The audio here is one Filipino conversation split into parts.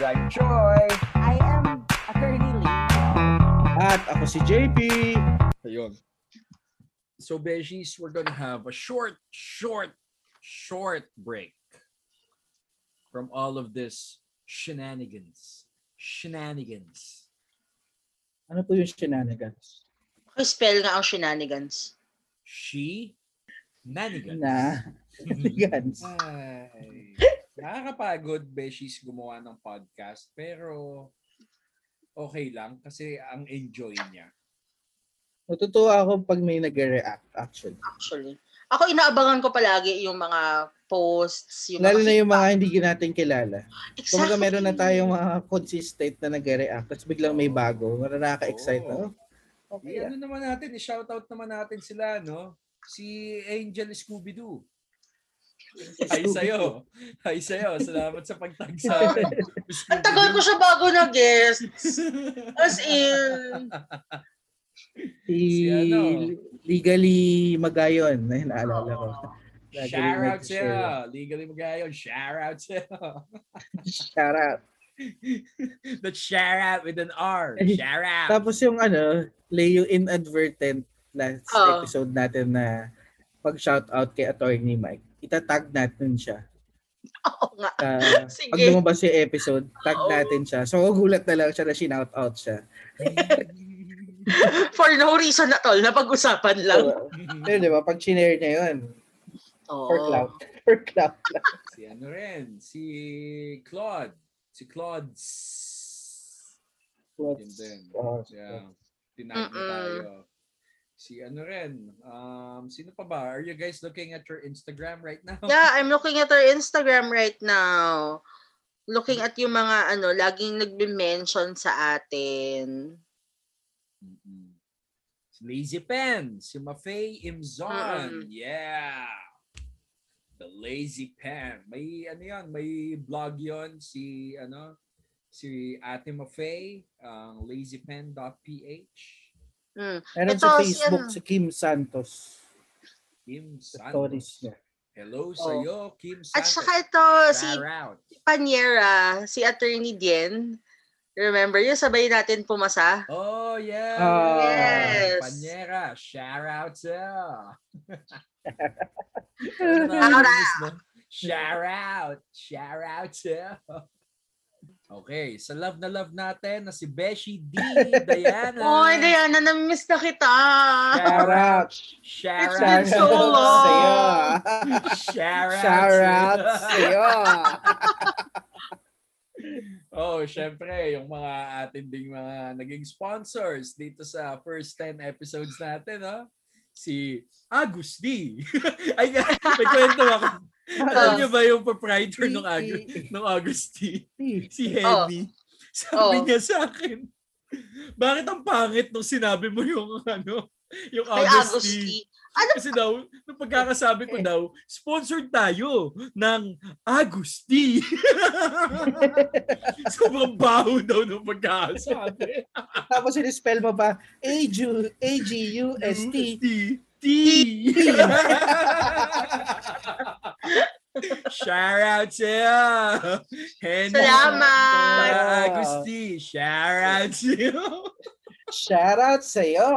I'm Troy. I am Attorney Lee. At ako si JP. Ayun. So, Beshies, we're gonna have a short, short, short break from all of this shenanigans. Shenanigans. Ano po yung shenanigans? Spell nga ang shenanigans. She? Nanigans. Na shenanigans. Ay. Nakakapagod, Beshies, gumawa ng podcast. Pero, okay lang kasi ang enjoy niya. Natutuwa ako pag may nag-react actually. Actually. Ako inaabangan ko palagi yung mga posts, yung Lalo na yung mga hindi natin kilala. Exactly. Kumbaga meron na tayong mga consistent na nag-react tapos biglang may bago. Nakaka-excite. Oh, okay. I-ano naman natin, i-shoutout naman natin sila, no? Si Angel Scooby-Doo. Hi sa'yo. Hi sa'yo. Salamat sa pagtag sa akin. Ang tagal ko siya bago na guest. As in, Si, Si ano? Legally Magayon. Ay, naalala ko. Shout out sa'yo. Legally Magayon. Shout out sa'yo. Shout out. That shout out with an R. Shout out. Tapos yung ano, Leo inadvertent last Oo. episode natin na pag shout out kay Attorney Mike, itatag natin siya. oo nga. Uh, Sige. pag lumabas yung episode, tag Oo. natin siya. So, gulat na lang siya na shout out siya. For no reason at all, napag-usapan lang. So, di ba? Pag shinare niya yun, for Oo. clout. For clout lang. si ano rin. Si Claude. Si Claude. Yun din. Oh, Yeah. Tinag na Mm-mm. tayo. Si ano rin. Um, sino pa ba? Are you guys looking at your Instagram right now? Yeah, I'm looking at her Instagram right now. Looking at yung mga ano, laging nagbe-mention sa atin. Mm-mm. Si Lazy Pen. Si Mafei Imzon. Mm. Yeah. The Lazy Pen. May ano yan, may blog yon si ano si Ate Mafei, ang lazypen.ph. Mm. Meron Ito, sa si Facebook ano? si Kim Santos. Kim Stories Santos. niya. Hello sa iyo, Kim Santos. At saka ito, si out. Paniera, si Attorney Dien. Remember yun, sabay natin pumasa. Oh, yeah. Ah. Yes. Panyera, shout out. Shout out. Shout out. Shout out sa'yo. Okay, sa love na love natin na si Beshi D. Diana. Oy, Diana, namiss na kita. Shout out. Shout It's been so long. sa'yo. Shout out. Shout out sa'yo. Oh, syempre, yung mga atin ding mga naging sponsors dito sa first 10 episodes natin, no? Si Agusti. Ay, may kwento ako. Alam niyo ba yung proprietor ng Ag- ng Agusti? Si Henny. Sabi Oh. niya sa akin, bakit ang pangit nung sinabi mo yung ano, yung Agusti? Agusti. Kasi daw, nung pagkakasabi ko daw, sponsored tayo ng Agusti. Sobrang baho daw nung pagkakasabi. Tapos in-spell mo pa, A-G- A-G-U-S-T. T. Shout out sa'yo. Henny. Salamat. Agusti. Shout out sa'yo. Shout out sa'yo.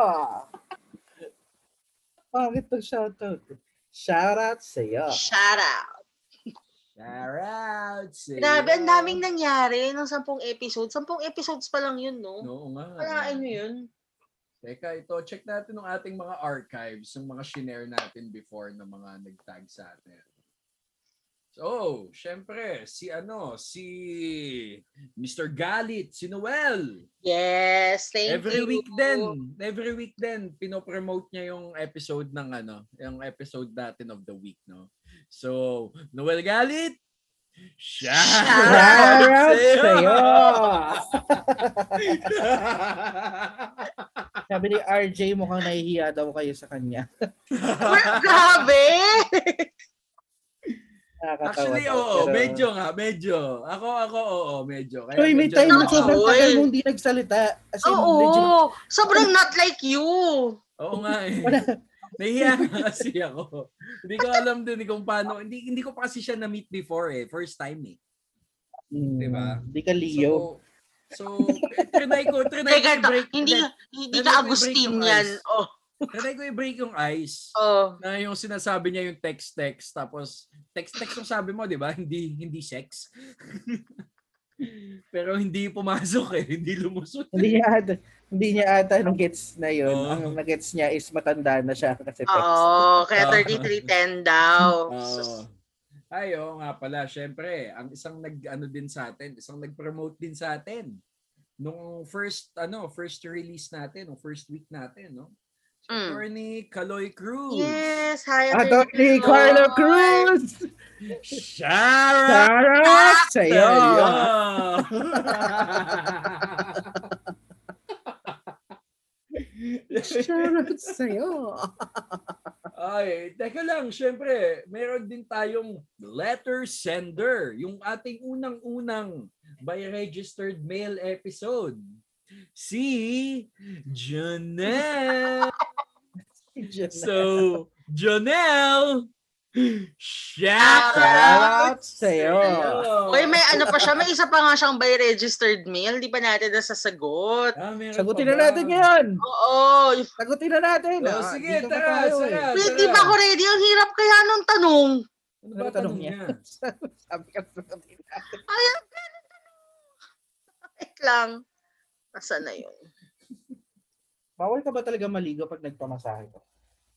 Bakit to shout out? Shout out sa'yo. Shout out. Shout out sa'yo. Grabe, ang daming nangyari ng sampung episodes. Sampung episodes pa lang yun, no? Oo nga. Kalain nyo yun. Teka, ito, check natin ng ating mga archives, yung mga shinare natin before ng mga nag-tag sa atin. So, syempre, si ano, si Mr. Galit, si Noel. Yes, thank every you. week din, every week din, pinopromote niya yung episode ng ano, yung episode natin of the week, no? So, Noel Galit, shout Shout out out sa'yo! Sabi ni RJ, mukhang nahihiya daw kayo sa kanya. Grabe! Actually, oo, pero- medyo nga, medyo. Ako, ako, oo, medyo. Kaya Uy, may medyo- time na sobrang tagal mong hindi nagsalita. As in, Oo, legit, sobrang not like you. Oo nga eh. Nahiya nga kasi ako. Hindi ko alam din kung paano. Hindi, hindi ko pa kasi siya na-meet before eh. First time eh. Mm, Diba? Di ka Leo. So, so trinay ko, trinay ko Teka, i-break. hindi, Hindi, hindi Hindi ka ko Agustin yan. ice. Oh, trinay ko i-break yung ice. oh. Na yung sinasabi niya yung text-text, tapos text-text yung sabi mo, di ba? Hindi, hindi sex. Pero hindi pumasok eh, hindi lumusot. Hindi niya ata, hindi niya ata nag-gets na yun. Oo. Ang nag-gets niya is matanda na siya kasi text. Oo, kaya Oo. 3310 daw. Oo. Ay, oo nga pala. Syempre, ang isang nag ano din sa atin, isang nag-promote din sa atin nung first ano, first release natin, nung first week natin, no? Si Mm. Attorney Kaloy Cruz. Yes, hi. Attorney Carlo Caloy. Cruz! Shout Sarap sa'yo! Sarap sa'yo! Ay, teka lang, syempre, meron din tayong letter sender, yung ating unang-unang by registered mail episode. Si Janelle. So, Janelle, shout out sa'yo! Uy, may ano pa siya, may isa pa nga siyang by registered mail, di pa natin nasasagot. Ah, Sagutin na ba? natin yan! Oo. Sagutin na natin! Oh, ah. sige, Dito tara, tayo, eh. tara. Wait, di ba ako ready? Ang hirap kaya nung tanong. Ano ba Ano tanong niya? Sabi ka sagutin natin. Ay, ang. Wait lang. Nasaan na yun? Bawal ka ba talaga maligo pag nagpamasahe ko?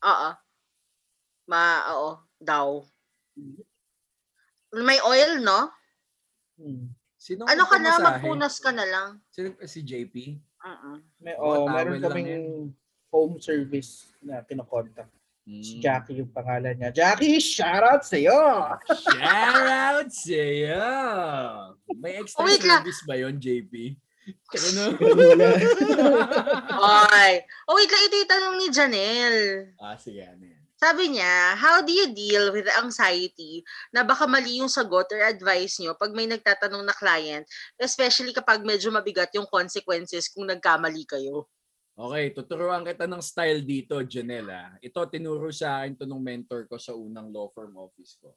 Oo. Ma, oo. Daw. May oil, no? Hmm. Sino Ano ka na? Magpunas ka na lang. Sino, si JP? Uh-uh. May, oh, meron kaming home service na kinokontak. Si Mm. Jackie yung pangalan niya. Jackie, shout out sa'yo! Shout out sa'yo! May extra Oh, wait lang. service ba yon JP? Ano? Ay. Oh, wait lang. Ito yung tanong ni Janelle. ah, sige, ano yan? Sabi niya, how do you deal with anxiety na baka mali yung sagot or advice nyo pag may nagtatanong na client, especially kapag medyo mabigat yung consequences kung nagkamali kayo? Okay, tuturuan kita ng style dito, Janela. Ito, tinuro sa akin to nung mentor ko sa unang law firm office ko.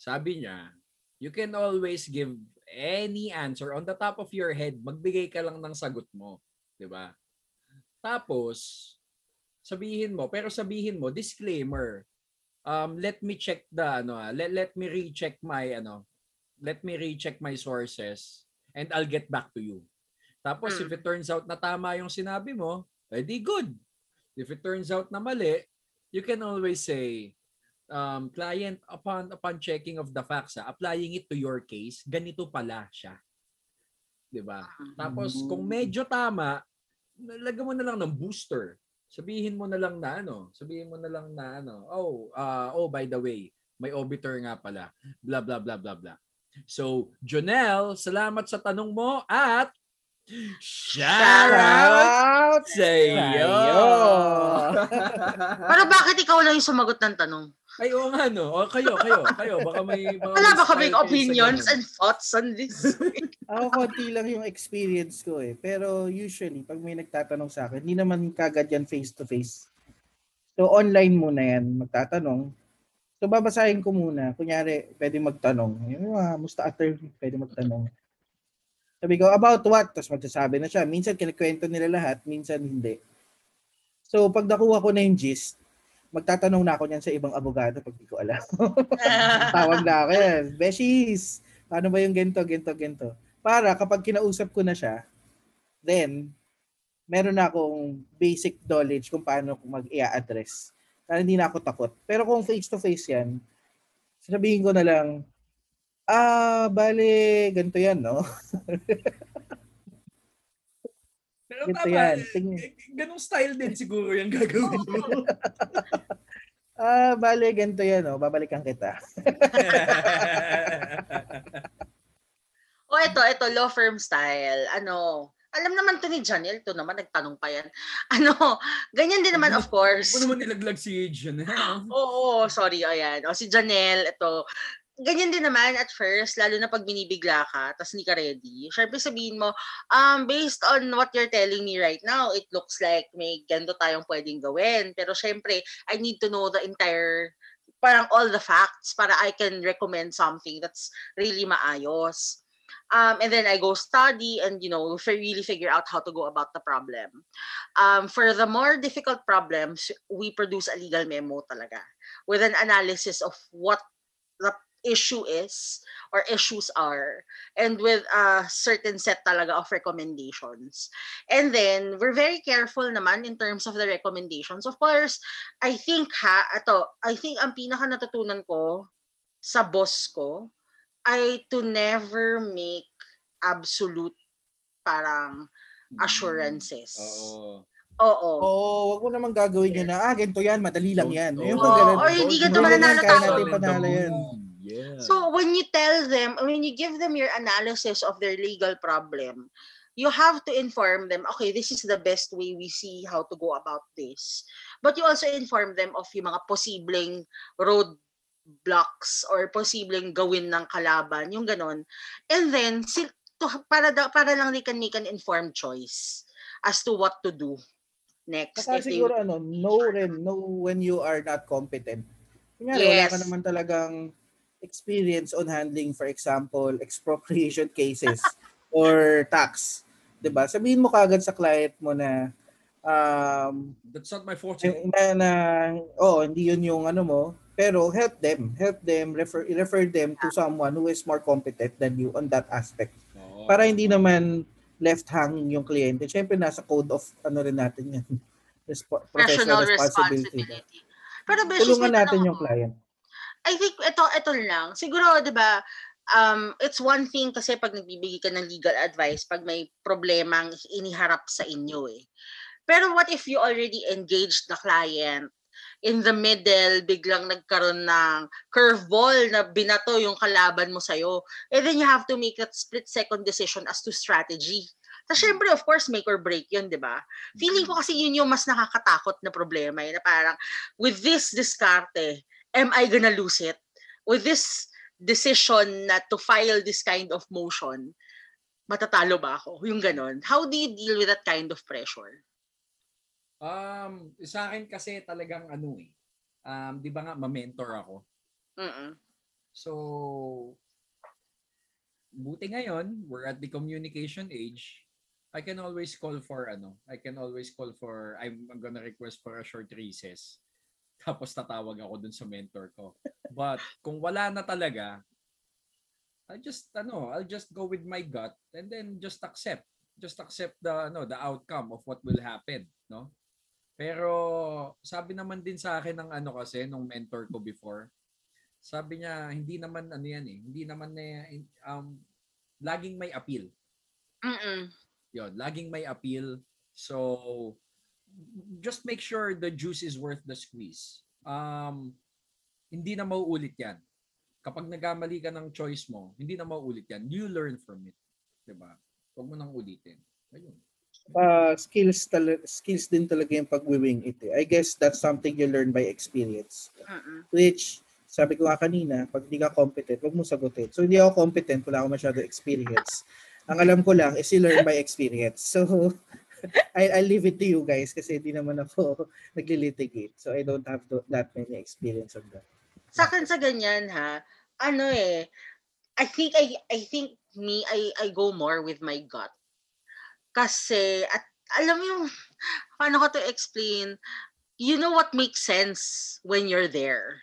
Sabi niya, you can always give any answer on the top of your head. Magbigay ka lang ng sagot mo. ba? Tapos, sabihin mo, pero sabihin mo, disclaimer, um, let me check the, ano, ah, let, let me recheck my, ano, let me recheck my sources and I'll get back to you. Tapos, Mm. if it turns out na tama yung sinabi mo, edi good. If it turns out na mali, you can always say, um, client, upon upon checking of the facts, ah, applying it to your case, ganito pala siya. 'Di ba? Tapos kung medyo tama, lagyan mo na lang ng booster. Sabihin mo na lang na ano, sabihin mo na lang na ano, oh, uh, oh by the way, may obiter nga pala. Blah blah blah blah blah. So, Jonel, salamat sa tanong mo at shout out sa iyo. Pero bakit ikaw lang yung sumagot ng tanong? Ay, oo nga no. O, kayo, kayo, kayo. Baka may... Baka Wala ba kaming opinions and thoughts on this? Ako konti lang yung experience ko eh. Pero usually, pag may nagtatanong sa akin, hindi naman kagad yan face to face. So online muna yan, magtatanong. So babasahin ko muna. Kunyari, pwede magtanong. Yung mga musta attorney, pwede magtanong. Sabi ko, about what? Tapos magsasabi na siya. Minsan kinikwento nila lahat, minsan hindi. So pag nakuha ko na yung gist, magtatanong na ako niyan sa ibang abogado pag di ko alam. Tawag na ako yan. Beshies, paano ba yung gento, gento, gento? Para kapag kinausap ko na siya, then, meron na akong basic knowledge kung paano ko mag-i-address. Para hindi na ako takot. Pero kung face-to-face yan, sabihin ko na lang, ah, bale, ganito yan, no? Pero Ganito tama, yan. eh, Ting- eh, ganong style din siguro yung gagawin mo. Ah, bale, ganito yan, no? Babalikan kita. o ito, ito, law firm style. Ano, alam naman to ni Janelle, to naman, nagtanong pa yan. Ano, ganyan din naman, of course. Ano naman nilaglag si Janelle? Oo, sorry, ayan. O si Janelle, ito, ganyan din naman at first, lalo na pag binibigla ka, tapos hindi ka ready. Siyempre sabihin mo, um, based on what you're telling me right now, it looks like may ganito tayong pwedeng gawin. Pero syempre, I need to know the entire parang all the facts para I can recommend something that's really maayos. Um, and then I go study and you know really figure out how to go about the problem. Um, for the more difficult problems, we produce a legal memo talaga with an analysis of what the issue is or issues are and with a certain set talaga of recommendations. And then we're very careful naman in terms of the recommendations. Of course, I think ha, ato, I think ang pinaka natutunan ko sa boss ko ay to never make absolute parang assurances. Oo. Oo. Oo, wag mo naman gagawin yun na, ah, ganito yan, madali lang yan. Oo, pag ganun, or hindi ganito mananalo kaya tao. natin Solid the panalo yan. Yeah. So when you tell them, when you give them your analysis of their legal problem, you have to inform them, okay, this is the best way we see how to go about this. But you also inform them of yung mga posibleng road blocks or posibleng gawin ng kalaban, yung ganon. And then, si- to, para, da- para lang they can make an informed choice as to what to do next. Saka if they- siguro ano, know rin, know when you are not competent. Kunyari, wala ka Yes. naman talagang experience on handling, for example, expropriation cases or tax. 'Di ba? Sabihin mo kagad sa client mo na um, That's not my forte. na, na oh, hindi yun yung ano mo, pero help them, help them, refer refer them to someone who is more competent than you on that aspect. Oo. Para hindi naman left hanging yung kliyente. Siyempre, nasa code of ano rin natin yan. Respo- professional professional responsibility. responsibility. Pero Tulungan natin yung ako. client. I think ito ito lang. Siguro 'di ba um it's one thing kasi pag nagbibigay ka ng legal advice pag may problemang iniharap sa inyo eh. Pero what if you already engaged the client in the middle biglang nagkaroon ng curveball na binato yung kalaban mo sa'yo. And then you have to make that split second decision as to strategy. Tapos syempre, of course, make or break yun, di ba? Feeling ko kasi yun yung mas nakakatakot na problema. Eh, na parang, with this diskarte, am I gonna lose it? With this decision na to file this kind of motion, matatalo ba ako? Yung ganon. How do you deal with that kind of pressure? Um, sa akin kasi talagang ano eh. Um, 'di ba nga ma-mentor ako. Mm-mm. So buti ngayon, we're at the communication age. I can always call for ano, I can always call for I'm, I'm gonna request for a short recess. Tapos tatawag ako dun sa mentor ko. But kung wala na talaga, I just ano, I'll just go with my gut and then just accept. Just accept the ano, the outcome of what will happen, no? Pero sabi naman din sa akin ng ano kasi nung mentor ko before, sabi niya hindi naman ano yan eh, hindi naman na um laging may appeal. Mm-mm. Yon, laging may appeal. So just make sure the juice is worth the squeeze. Um hindi na mauulit 'yan. Kapag nagkamali ka ng choice mo, hindi na mauulit 'yan. You learn from it, 'di ba? Huwag mo nang ulitin. Ayun. Uh, skills, tala- skills din talaga yung pag-wing it. Eh. I guess that's something you learn by experience. Mm-mm. Which, sabi ko nga kanina, pag hindi ka competent, huwag mo sagutin. So, hindi ako competent, wala ako masyado experience. Ang alam ko lang is you learn by experience. So, I, I'll leave it to you guys kasi hindi naman ako nagli-litigate. So, I don't have to, that many experience on that. Sa akin sa ganyan ha, ano eh, I think I I think me I I go more with my gut. Kasi at alam mo yung paano ko to explain, you know what makes sense when you're there.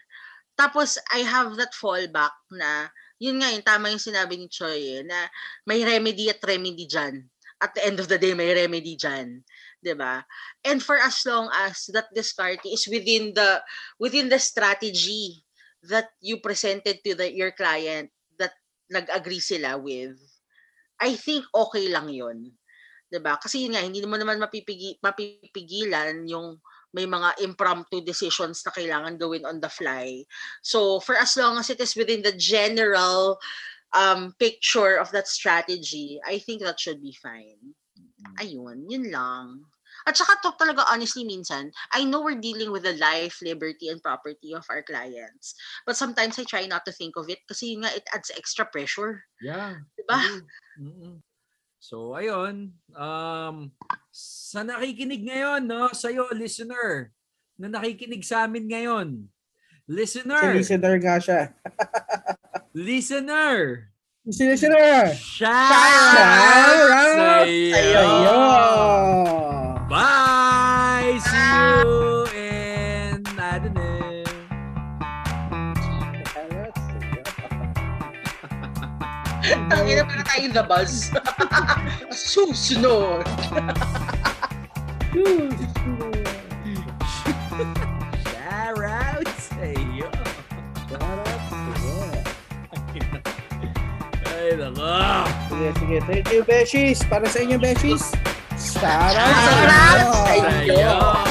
Tapos I have that fallback na yun nga yung tama yung sinabi ni Choi eh, na may remedy at remedy dyan. At the end of the day, may remedy dyan. ba? And for as long as that discarding is within the within the strategy that you presented to the, your client that nag-agree sila with, I think okay lang 'di ba? Kasi yun nga, hindi mo naman mapipigi, mapipigilan yung may mga impromptu decisions na kailangan gawin on the fly. So, for as long as it is within the general um, picture of that strategy, I think that should be fine. Ayun, yun lang. At saka to talaga honestly minsan, I know we're dealing with the life, liberty, and property of our clients. But sometimes I try not to think of it kasi yun nga, it adds extra pressure. Yeah. Diba? Mm-mm. So ayun, um sa nakikinig ngayon no, sa iyo listener, na nakikinig sa amin ngayon. Listener! Si listener nga siya. Listener! Si listener! Shout Shout out sa out iyo! Sa'yo! Bye! See you in, I don't know. Ang ina para tayo the buzz. Susunod. Shout Nako. Sige, sige. Thank you, Beshies. Para sa inyo, Beshies. Shout out sa inyo.